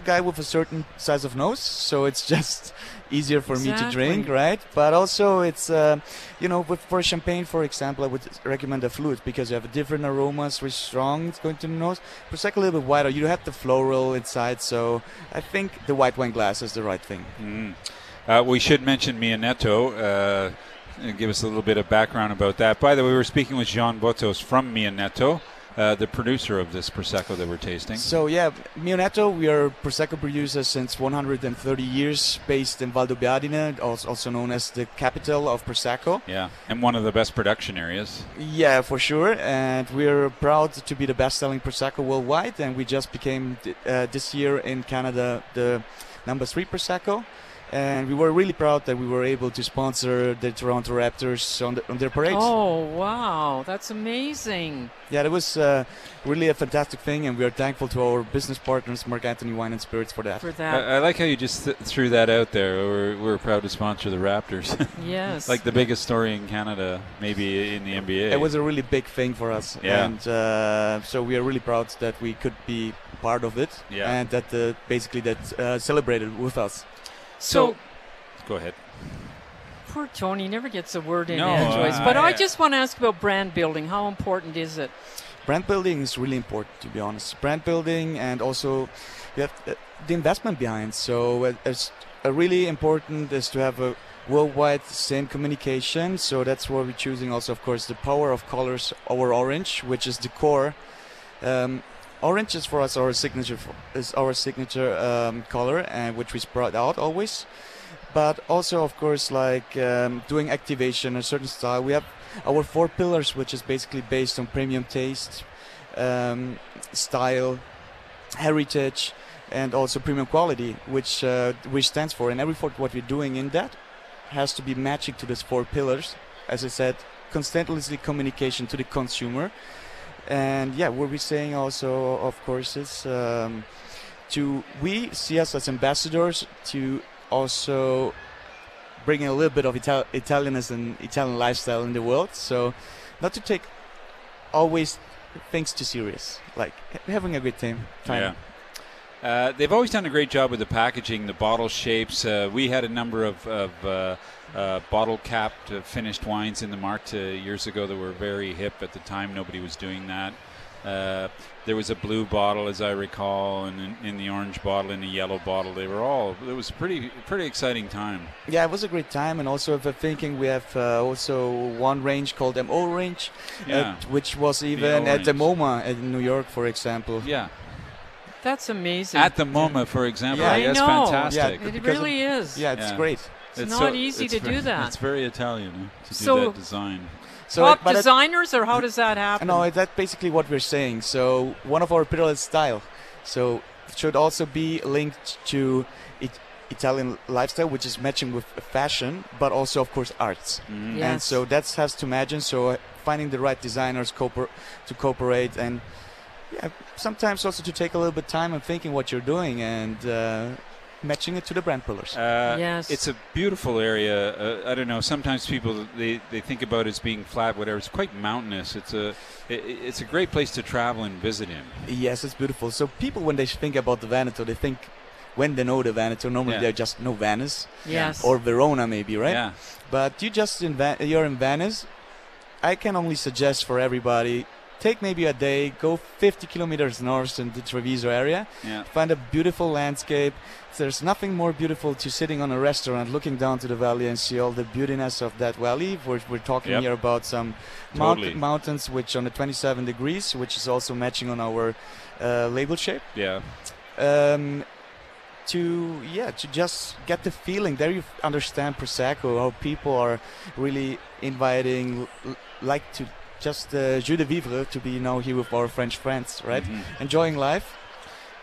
guy with a certain size of nose, so it's just easier for me to drink, right? But also it's, uh, you know, with, for champagne, for example, I would recommend a flute because you have different aromas, very strong. It's going to the nose. Prosecco a little bit wider. You have the floral inside, so I think the white wine glass is the right thing. Mm. Uh, we should mention Mionetto. Uh, and give us a little bit of background about that. By the way, we were speaking with Jean Botos from Mionetto, uh, the producer of this prosecco that we're tasting. So yeah, Mionetto, we are Prosecco producers since 130 years, based in Valdobbiadene, also known as the capital of Prosecco. yeah, and one of the best production areas. Yeah, for sure, and we're proud to be the best-selling Prosecco worldwide, and we just became uh, this year in Canada the number three Prosecco. And we were really proud that we were able to sponsor the Toronto Raptors on, the, on their parade. Oh wow, that's amazing. Yeah, that was uh, really a fantastic thing, and we are thankful to our business partners, Mark Anthony Wine and Spirits, for that. For I, that. I like how you just th- threw that out there. We're, we're proud to sponsor the Raptors. Yes. like the biggest story in Canada, maybe in the NBA. It was a really big thing for us, Yeah. and uh, so we are really proud that we could be part of it, Yeah. and that uh, basically that uh, celebrated with us. So, Go ahead. poor Tony never gets a word in No, edgeways. uh, but I I- just want to ask about brand building. How important is it? Brand building is really important, to be honest. Brand building and also you have uh, the investment behind. So uh, it's uh, really important is to have a worldwide same communication. So that's why we're choosing also, of course, the power of colors over orange, which is the core. Um, orange is for us our signature is our signature um, color, and which we spread out always. But also, of course, like um, doing activation a certain style. We have our four pillars, which is basically based on premium taste, um, style, heritage, and also premium quality, which uh, which stands for. And every for what we're doing in that has to be matching to these four pillars. As I said, constantly communication to the consumer. And yeah, what we're saying also, of course, is um, to we see us as ambassadors to also bringing a little bit of Ital- Italianness and Italian lifestyle in the world. So, not to take always things too serious, like having a good time. time. Yeah. Uh, they've always done a great job with the packaging, the bottle shapes. Uh, we had a number of, of uh, uh, bottle capped uh, finished wines in the Markt uh, years ago that were very hip at the time. Nobody was doing that. Uh, there was a blue bottle, as I recall, and in, in the orange bottle, and the yellow bottle. They were all. It was a pretty pretty exciting time. Yeah, it was a great time, and also if I'm thinking, we have uh, also one range called MO range, Yeah. uh, which was even at the. MoMA in New York, for example. Yeah. That's amazing. At the MoMA, for example, Yeah, I that's know. fantastic. Yeah, It because of- really is. Yeah, it's great. It's not easy to very- do that. It's very Italian huh, to So- do that design. So Top it- but it- designers, or how does that happen? No, that's basically what we're saying. So one of our pillars is style. So it should also be linked to it, Italian lifestyle, which is matching with fashion, but also of course arts. Mhm. And so that has to imagine. So finding the right designers cooper- to cooperate and yeah, sometimes also to take a little bit time and thinking what you're doing and uh, matching it to the brand pillars. Uh, Yes. It's a beautiful area. Uh, I don't know. Sometimes people they, they think about it as being flat, whatever. It's quite mountainous. It's a it, it's a great place to travel and visit in. Yes, it's beautiful. So people, when they think about the Veneto, they think when they know the Veneto, normally Yeah. they just know Venice Yes. or Verona, maybe, right? Yeah. But you just in Van- you're in Venice. I can only suggest for everybody take maybe a day, go 50 kilometers north in the Treviso area, Yeah. find a beautiful landscape. There's nothing more beautiful to sitting on a restaurant, looking down to the valley and see all the beautiness of that valley. We're, we're talking Yep. here about some Totally. mount- mountains which on the 27 degrees, which is also matching on our uh, label shape. Yeah. Um, to yeah, to just get the feeling there, you understand prosecco, how people are really inviting, like to just uh, joie de vivre to be now here with our French friends, right? Mhm. Enjoying life.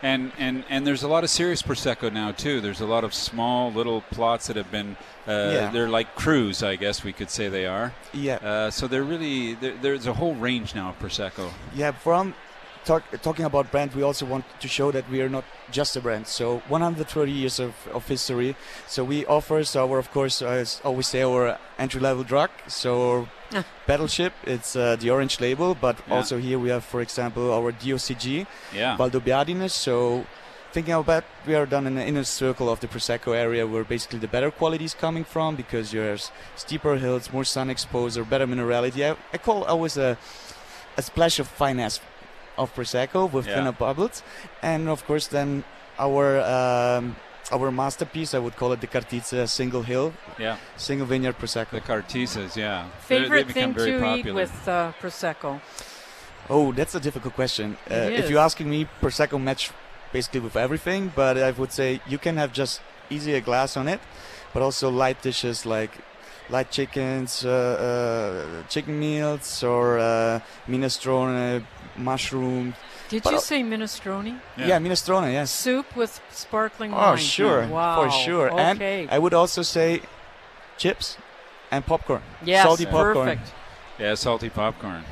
And, and and there's a lot of serious prosecco now too. There's a lot of small little plots that have been. Uh, Yeah. They're like crews, I guess we could say they are. Yeah. Uh, so they're really there, there's a whole range now of prosecco. Yeah, from talk, talking about brand, we also want to show that we are not just a brand. So 130 years of, of history. So we offer so our, of course, as always say, our entry level drug. So Ah. Battleship, it's uh, the orange label, but Yeah. also here we have, for example, our DOCG, Yeah. Valdobbiadene. So thinking about we are done in the inner circle of the Prosecco area where basically the better quality is coming from because there's steeper hills, more sun exposure, better minerality. I, I call always a, a splash of finesse of Prosecco with Yeah. thinner bubbles. And of course then our um, our masterpiece, I would call it the Cartizze single hill, Yeah. single vineyard Prosecco. The Cartizzes, yeah. They're- Favorite they thing become very to eat popular. with uh, prosecco? Oh, that's a difficult question. Uh, It if you're asking me, prosecco match basically with everything, but I would say you can have just easy a glass on it, but also light dishes like light chickens, uh, uh, chicken meals, or uh, minestrone, mushroom. Did But, you say minestrone? Yeah, minestrone. Yes. Soup with sparkling Oh, wine. Oh, sure, Wow. for sure. Okay. And I would also say chips and popcorn. Yes, salty popcorn. perfect. Yeah, salty popcorn.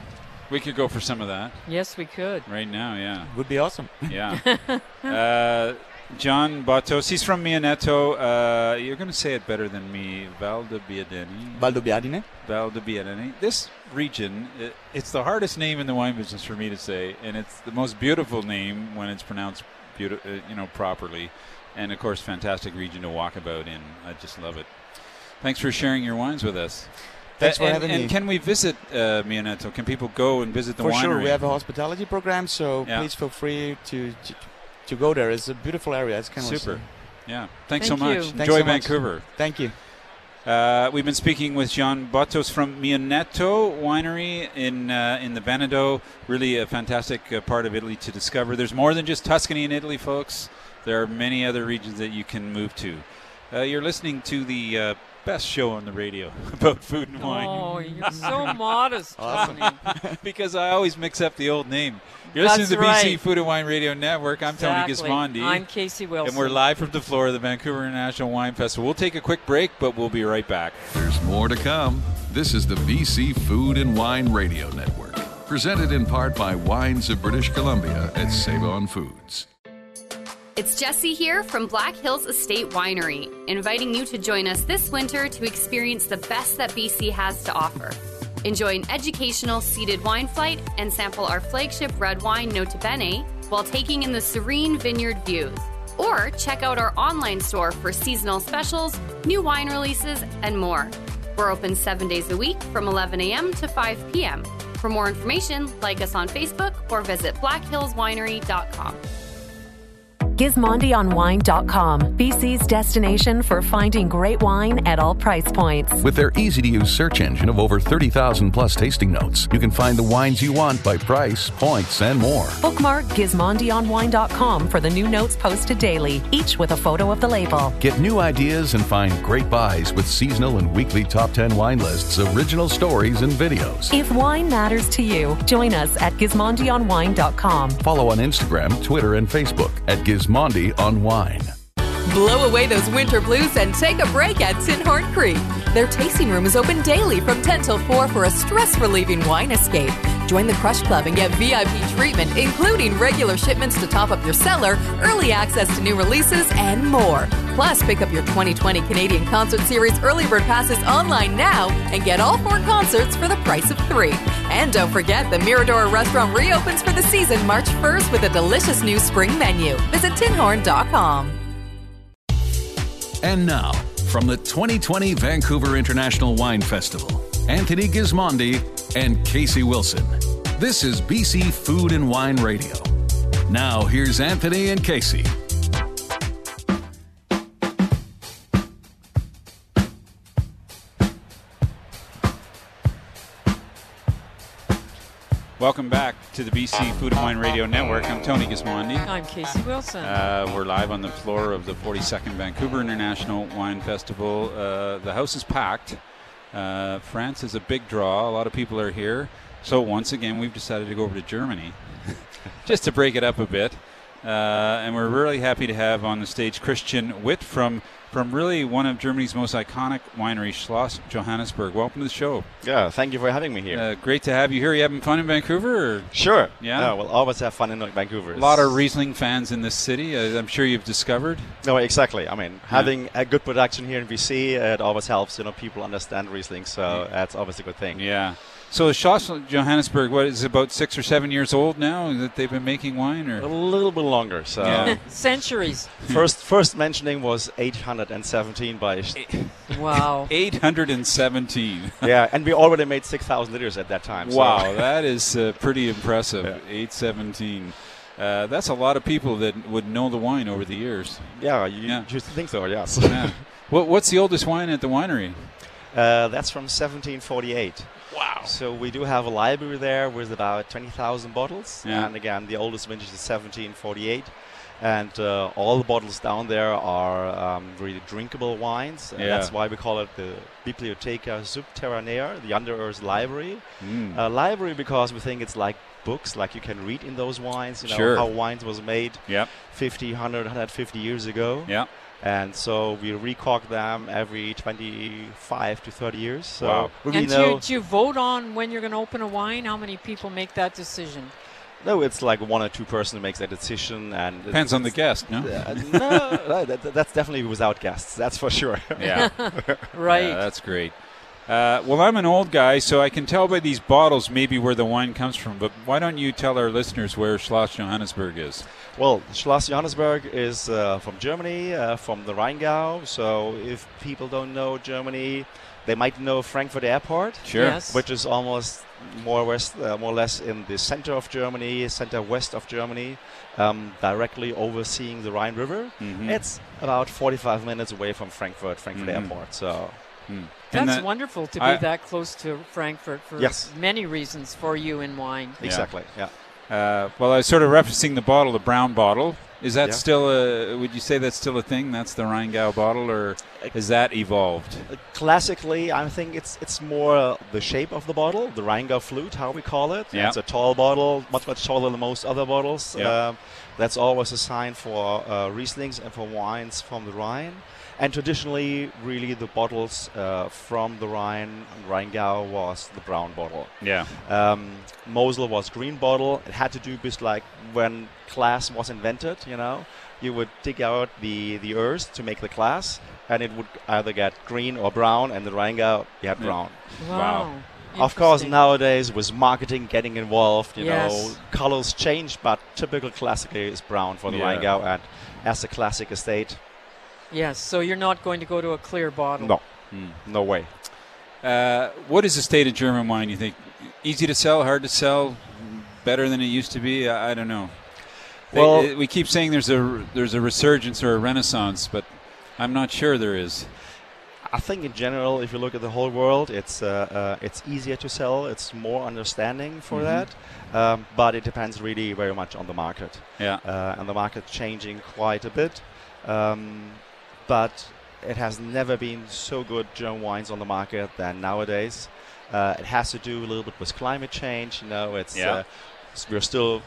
We could go for some of that Yes, we could. right now, yeah. Would be awesome. Yeah. uh, John Batos, he's from Mionetto. Uh, you're going to say it better than me. Valdobbiadene. Valdobbiadene. Valdobbiadene. This region, i it's the hardest name in the wine business for me to say, and it's the most beautiful name when it's pronounced, beauti- uh, you know, properly. And of course, fantastic region to walk about in. I just love it. Thanks for sharing your wines with us. Thanks Uh, for and, having and me. can we visit uh, Mionetto? Can people go and visit the For winery? sure, we have a hospitality program, so Yeah. please feel free to, to to go there. It's a beautiful area. It's kind of Super. Yeah. Thanks Thank so much. you. Thanks Enjoy so much. Vancouver. Thank you. Uh, we've been speaking with John Bottos from Mionetto Winery in uh, in the Veneto. Really a fantastic uh, part of Italy to discover. There's more than just Tuscany in Italy, folks. There are many other regions that you can move to. Uh, you're listening to the uh, best show on the radio about food and wine. Oh, you're so modest, Awesome. Tony. because I always mix up the old name. You're That's listening to the BC right. Food and Wine Radio Network. I'm Exactly. Tony Gismondi. I'm Casey Wilson. And we're live from the floor of the Vancouver International Wine Festival. We'll take a quick break, but we'll be right back. There's more to come. This is the BC Food and Wine Radio Network, presented in part by Wines of British Columbia at Save On Foods. It's Jesse here from Black Hills Estate Winery, inviting you to join us this winter to experience the best that BC has to offer. Enjoy an educational seated wine flight and sample our flagship red wine Nota Bene while taking in the serene vineyard views. Or check out our online store for seasonal specials, new wine releases, and more. We're open seven days a week from 11 a.m. to 5 p.m. For more information, like us on Facebook or visit blackhillswinery.com. GismondiOnWine.com, BC's destination for finding great wine at all price points. With their easy to use search engine of over 30,000 plus tasting notes, you can find the wines you want by price, points, and more. Bookmark GismondiOnWine.com for the new notes posted daily, each with a photo of the label. Get new ideas and find great buys with seasonal and weekly top 10 wine lists, original stories, and videos. If wine matters to you, join us at GismondiOnWine.com. Follow on Instagram, Twitter, and Facebook at Gismondi on Wine. Blow away those winter blues and take a break at Tinhorn Creek. Their tasting room is open daily from 10 till 4 for a stress relieving wine escape. Join the Crush Club and get VIP treatment, including regular shipments to top up your cellar, early access to new releases, and more. Plus, pick up your 2020 Canadian Concert Series early bird passes online now and get all four concerts for the price of three. And don't forget, the Mirador restaurant reopens for the season March 1st with a delicious new spring menu. Visit tinhorn.com. And now, from the 2020 Vancouver International Wine Festival, Anthony Gismondi and Casey Wilson. This is BC Food and Wine Radio. Now, here's Anthony and Casey. Welcome back to the BC Food and Wine Radio Network. I'm Tony Gismondi. I'm Casey Wilson. Uh, we're live on the floor of the 42nd Vancouver International Wine Festival. Uh, the house is packed. Uh, France is a big draw. A lot of people are here. So once again, we've decided to go over to Germany just to break it up a bit. Uh, and we're really happy to have on the stage Christian Witt from from really one of Germany's most iconic wineries, Schloss Johannisberg. Welcome to the show. Yeah, thank you for having me here. Uh, great to have you here. You having fun in Vancouver? Or? Sure. Yeah. yeah. We'll always have fun in Vancouver. A lot of Riesling fans in this city. Uh, I'm sure you've discovered. No, exactly. I mean, having a good production here in BC, it always helps. You know, people understand Riesling, so that's always a good thing. Yeah. So Schloss Johannisberg, what is it, about six or seven years old now that they've been making wine, or a little bit longer? So yeah. centuries. First, first mentioning was 817 by. Wow. 817. yeah, and we already made 6,000 liters at that time. Wow, so. that is uh, pretty impressive. Yeah. 817. Uh, that's a lot of people that would know the wine over the years. Yeah, you yeah. just think so. Yes. yeah. What, what's the oldest wine at the winery? Uh, that's from 1748. Wow. So we do have a library there with about 20,000 bottles. Yeah. And again, the oldest vintage is 1748. And uh, all the bottles down there are um, really drinkable wines. And yeah. that's why we call it the Bibliotheca Subterranea, the under earth library. Mm. Uh, library because we think it's like books, like you can read in those wines, you know, sure. how wines was made yep. 50, 100, 150 years ago. Yeah and so we recork them every 25 to 30 years. So wow. we and know do you, do you vote on when you're going to open a wine? How many people make that decision? No, it's like one or two person who makes that decision, and depends on the guest. No, uh, no, no that, that's definitely without guests. That's for sure. Yeah, right. Yeah, that's great. Uh, well, I'm an old guy, so I can tell by these bottles maybe where the wine comes from. But why don't you tell our listeners where Schloss Johannisberg is? Well, Schloss Johannisberg is uh, from Germany, uh, from the Rheingau. So if people don't know Germany, they might know Frankfurt Airport, sure. Yes. which is almost more west, uh, more or less in the center of Germany, center west of Germany, um, directly overseeing the Rhine River. Mm-hmm. It's about 45 minutes away from Frankfurt, Frankfurt Mhm. Airport. So. Hmm. That's that- wonderful to be I- that close to Frankfurt for Yes. many reasons for you in wine. Exactly. Yeah. Uh, well, I was sort of referencing the bottle, the brown bottle. Is that Yeah. still a? Would you say that's still a thing? That's the Rheingau bottle, or has that evolved? Uh, Classically, I think it's it's more uh, the shape of the bottle, the Rheingau flute, how we call it. Yeah. It's a tall bottle, much much taller than most other bottles. Yeah. Um, that's always a sign for uh, Rieslings and for wines from the Rhine. And traditionally, really, the bottles uh, from the Rhine, Rheingau was the brown bottle. Yeah. Um, Mosel was green bottle. It had to do with like when glass was invented. You know, you would dig out the the earth to make the glass, and it would either get green or brown. And the Rheingau, you had Yeah. brown. Wow. Of course, nowadays with marketing getting involved, you Yes. know, colors change, but typical classically is brown for the Yeah. Rheingau, and as a classic estate, Yes, so you're not going to go to a clear bottle. no, Hmm. no way. Uh, what is the state of German wine? You think easy to sell, hard to sell, better than it used to be? I, I don't know. They- Well- uh, we keep saying there's a there's a resurgence or a renaissance, but I'm not sure there is. I think in general, if you look at the whole world, it's uh, uh, it's easier to sell. It's more understanding for Mhm. that, um, but it depends really very much on the market. Yeah. uh, and the market changing quite a bit. Um, but it has never been so good German wines on the market than nowadays. Uh, it has to do a little bit with climate change. You know, it's Yeah. uh, we're still,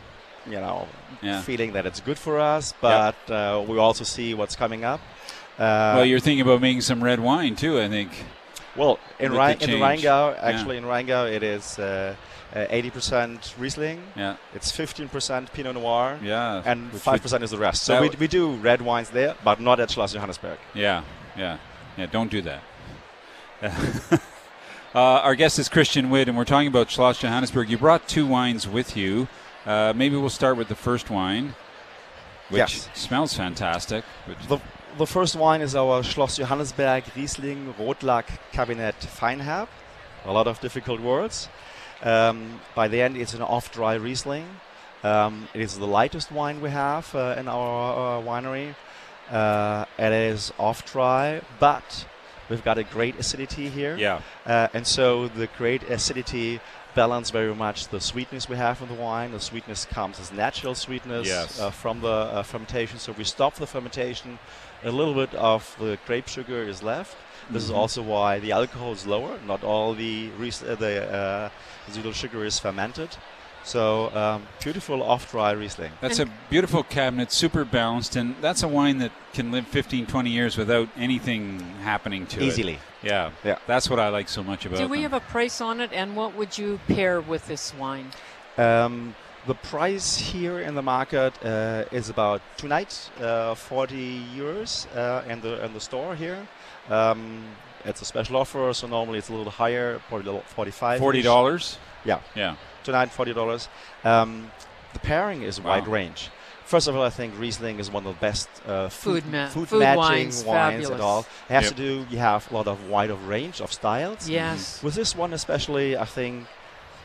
you know, Yeah. feeling that it's good for us, but uh, we also see what's coming up. Uh, well, you're thinking about making some red wine too. I think. well, in, the in. Rheingau, Yeah. actually in Rheingau, it is uh, uh, 80% Riesling. Yeah. It's 15% Pinot Noir. Yeah. And 5% is the rest. So we, we do red wines there, but not at Schloss Johannisberg. Yeah, yeah, yeah. Don't do that. uh, our guest is Christian Witt, and we're talking about Schloss Johannisberg. You brought two wines with you. Uh, maybe we'll start with the first wine, which Yes. smells fantastic. The, the first wine is our Schloss Johannisberg Riesling Rotlack Kabinett Feinherb. A lot of difficult words. Um, by the end, it's an off-dry Riesling. Um, it is the lightest wine we have uh, in our uh, winery. Uh, it is off-dry, but we've got a great acidity here. Yeah. Uh, and so the great acidity balance very much the sweetness we have in the wine. The sweetness comes as natural sweetness Yes. uh, from the uh, fermentation. So we stop the fermentation. A little bit of the grape sugar is left. This is also why the alcohol is lower. Not all the res- uh, the uh, residual sugar is fermented. So um, beautiful off-dry Riesling. That's a beautiful Kabinett, super balanced, and that's a wine that can live 15, 20 years without anything happening to Easily. it. Easily. Yeah, Yeah. That's what I like so much about it. Do we them. have a price on it, and what would you pair with this wine? Um, the price here in the market uh, is about tonight uh, 40 euros uh, in the in the store here. Um, it's a special offer, so normally it's a little higher, probably a little 45. $40? Yeah. Yeah. Tonight, forty dollars. Um, the pairing is Wow. wide range. First of all, I think Riesling is one of the best uh, food, Food ma- food, food matching wines, wines at all. It has Yep. to do. You have a lot of wide of range of styles. Yes. With this one especially, I think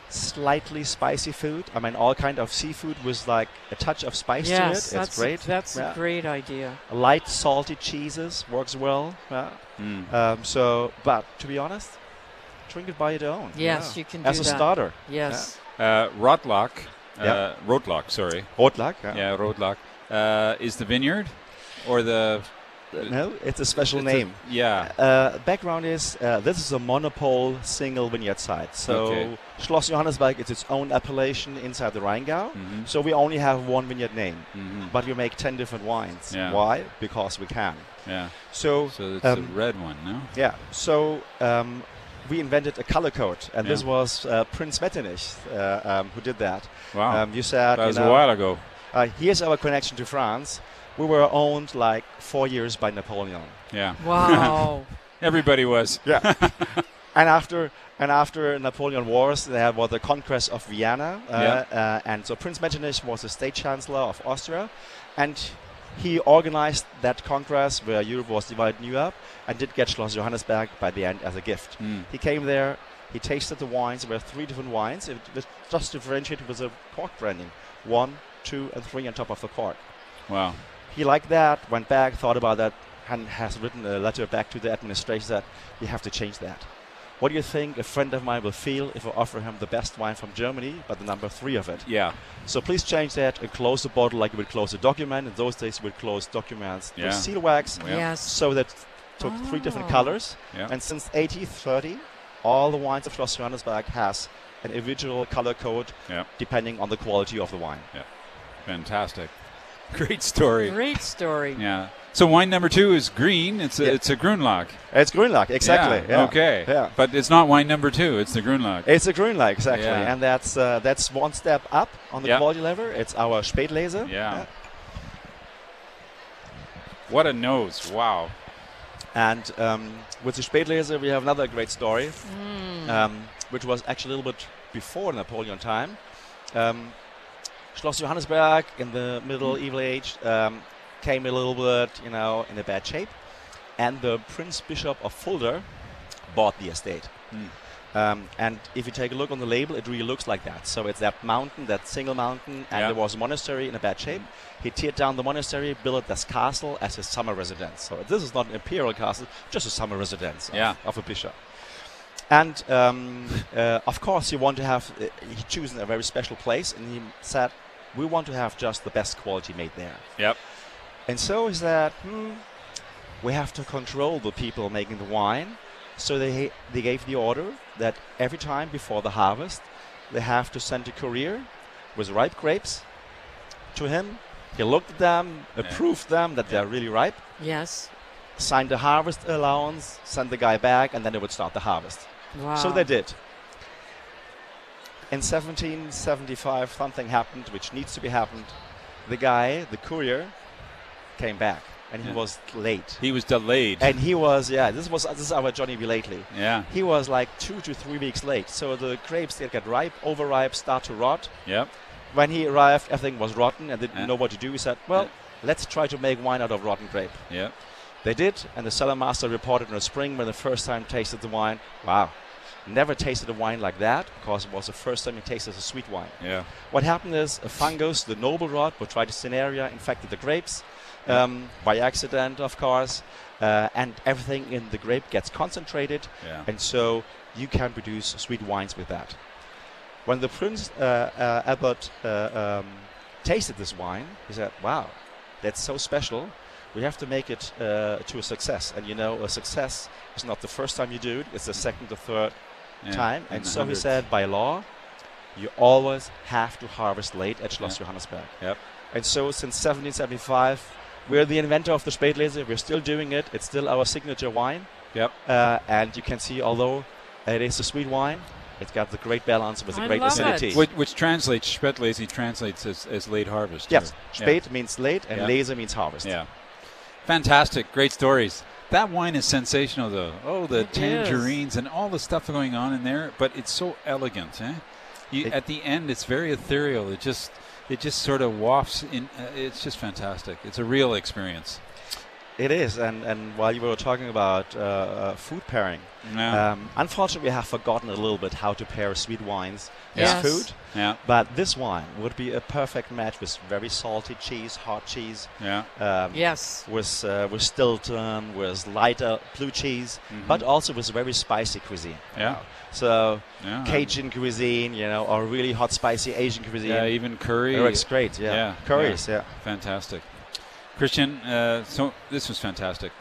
slightly spicy food. I mean, all kind of seafood with like a touch of spice yes, to it. that's It's great. that's Yeah. a great idea. Light salty cheeses works well. Yeah. Mm. Um, so, but to be honest, drink it by your own. Yes, yeah. you can as a that. starter. Yes. Uh, Rotlock, uh, Yeah. Rotlock, sorry. Rotlack. Yeah. Yeah, Rotlock. Uh, is the vineyard or the. No, it's a special It's a- name. yeah. Uh, background is uh, this is a monopole single vineyard site. So Okay. Schloss Johannisberg is its own appellation inside the Rheingau. Mhm. So we only have one vineyard name, Mhm. but we make ten different wines. Yeah. Why? Because we can. Yeah. So So it's um, a red one, no? yeah. So um, we invented a color code, and this was uh, Prince Metternich uh, um, who did that. Wow. Um, you said That you was a while ago. Uh, here's our connection to France. We were owned like four years by Napoleon. Yeah. Wow. Everybody was. Yeah. and after and after Napoleon Wars, there was the Congress of Vienna, uh, Yeah. uh, and so Prince Metternich was the state chancellor of Austria, and he organized that conquest where Europe was divided in Europe, and did get Schloss Johannisberg by the end as a gift. Mm. He came there, he tasted the wines. There were three different wines. It was just differentiated with a cork branding, one, two, and three on top of the cork. Wow. He liked that, went back, thought about that, and has written a letter back to the administration that you have to change that. What do you think a friend of mine will feel if I offer him the best wine from Germany, but the number three of it? Yeah. So please change that and close the bottle like you would close a document. In those days, you would close documents Yeah. with seal wax. Yeah. Yes. So that took three different Oh. colors. Yeah. And since 1830, all the wines of Schloss Johannisberg has an individual color code Yeah. depending on the quality of the wine. Yeah. Fantastic. Great story. Great story. Yeah. So wine number two is green. It's a, Yeah. it's a Grunlock. It's Grünlack, exactly. Yeah, yeah. Okay. Yeah. But it's not wine number two. It's the Grunlock. It's a Grünlack, exactly, Yeah. and that's uh, that's one step up on the Yeah. quality level. It's our Spätlese. Yeah. What a nose! Wow. And um, with the Spätlese, we have another great story, Mm. um, which was actually a little bit before Napoleon time. Um, Schloss Johannisberg in the Middle Evil Age um, came a little bit, you know, in a bad shape, and the Prince Bishop of Fulda bought the estate. Mm. Um, and if you take a look on the label, it really looks like that. So it's that mountain, that single mountain, and Yeah. there was a monastery in a bad shape. He teared down the monastery, built this castle as his summer residence. So this is not an imperial castle, just a summer residence of, Yeah. of a bishop. And um, uh, of course, he wanted to have, uh, he chosen a very special place, and he said, we want to have just the best quality made there. Yep. And so is that hmm, we have to control the people making the wine. So they they gave the order that every time before the harvest, they have to send a courier with ripe grapes to him. He looked at them, approved them that they're really ripe, Yes. signed the harvest allowance, sent the guy back, and then they would start the harvest. Wow. So they did. In 1775, something happened which needs to be happened. The guy, the courier, came back, and he Yeah. was late. He was delayed. And he was, yeah, this was this is our Johnny B. Lately. yeah. He was like two to three weeks late. So the grapes they get ripe, overripe, start to rot. Yeah. When he arrived, everything was rotten and didn't Yeah. know what to do. He said, "Well, Yeah. let's try to make wine out of rotten grape." Yeah. They did, and the cellar master reported in the spring when the first time tasted the wine. Wow, never tasted a wine like that because it was the first time he tasted a sweet wine. Yeah. What happened is a fungus, the noble rot, Botrytis infected the grapes um, by accident, of course, uh, and everything in the grape gets concentrated, Yeah. and so you can produce sweet wines with that. When the Prince uh, uh, Abbot uh, um, tasted this wine, he said, "Wow, that's so special. We have to make it uh, to a success." And you know, a success is not the first time you do it; it's the second, the third Yeah, time. and And the so he said, by law, you always have to harvest late at Schloss Johannisberg. Yep. And so since 1775, we're the inventor of the Spätlese. We're still doing it. It's still our signature wine. Yep. Uh, and you can see, although it is a sweet wine, it's got the great balance with I a great acidity. Which, which translates, Spätlese translates as, as late harvest. Yes, or- spät means late and Yeah. lese means harvest. Yeah. Fantastic. Great stories. That wine is sensational, though. Oh, the It tangerines and all the stuff going on in there, but it's so elegant. Eh? You, It- at the end, it's very ethereal. It just, it just sort of wafts in. Uh, it's just fantastic. It's a real experience. It is, and, and while you were talking about uh, uh, food pairing, Yeah. um, unfortunately, we have forgotten a little bit how to pair sweet wines Yes. with food. Yeah. But this wine would be a perfect match with very salty cheese, hot cheese, Yeah. um, Yes. with uh, with Stilton, with lighter blue cheese, Mhm. but also with very spicy cuisine. Yeah. So Yeah. Cajun cuisine, you know, or really hot spicy Asian cuisine. Yeah, even curry. It works great. Yeah, Yeah, curries. Yeah. Fantastic. Christian, uh, so this was fantastic.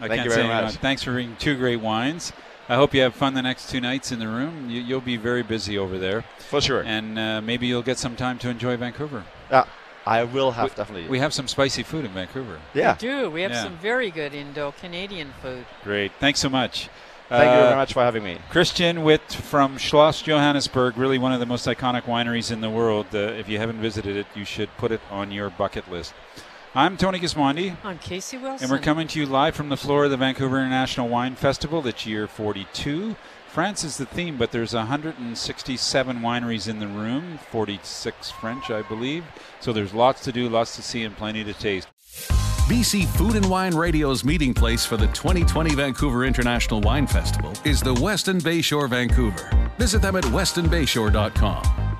I Thank can't you say very enough. much. Thanks for bringing two great wines. I hope you have fun the next two nights in the room. You, you'll be very busy over there. For sure. And uh, maybe you'll get some time to enjoy Vancouver. Yeah, I will have We- definitely. We have some spicy food in Vancouver. yeah. We do. We have Yeah. some very good Indo Canadian food. Great. Thanks so much. Thank you Uh, very much for having me. Christian Witt from Schloss Johannisberg, really one of the most iconic wineries in the world. Uh, if you haven't visited it, you should put it on your bucket list. I'm Tony Gismondi. I'm Casey Wilson. And we're coming to you live from the floor of the Vancouver International Wine Festival. It's year 42. France is the theme, but there's 167 wineries in the room, 46 French, I believe. So there's lots to do, lots to see, and plenty to taste. BC Food and Wine Radio's meeting place for the 2020 Vancouver International Wine Festival is the Westin Bayshore Vancouver. Visit them at westinbayshore.com.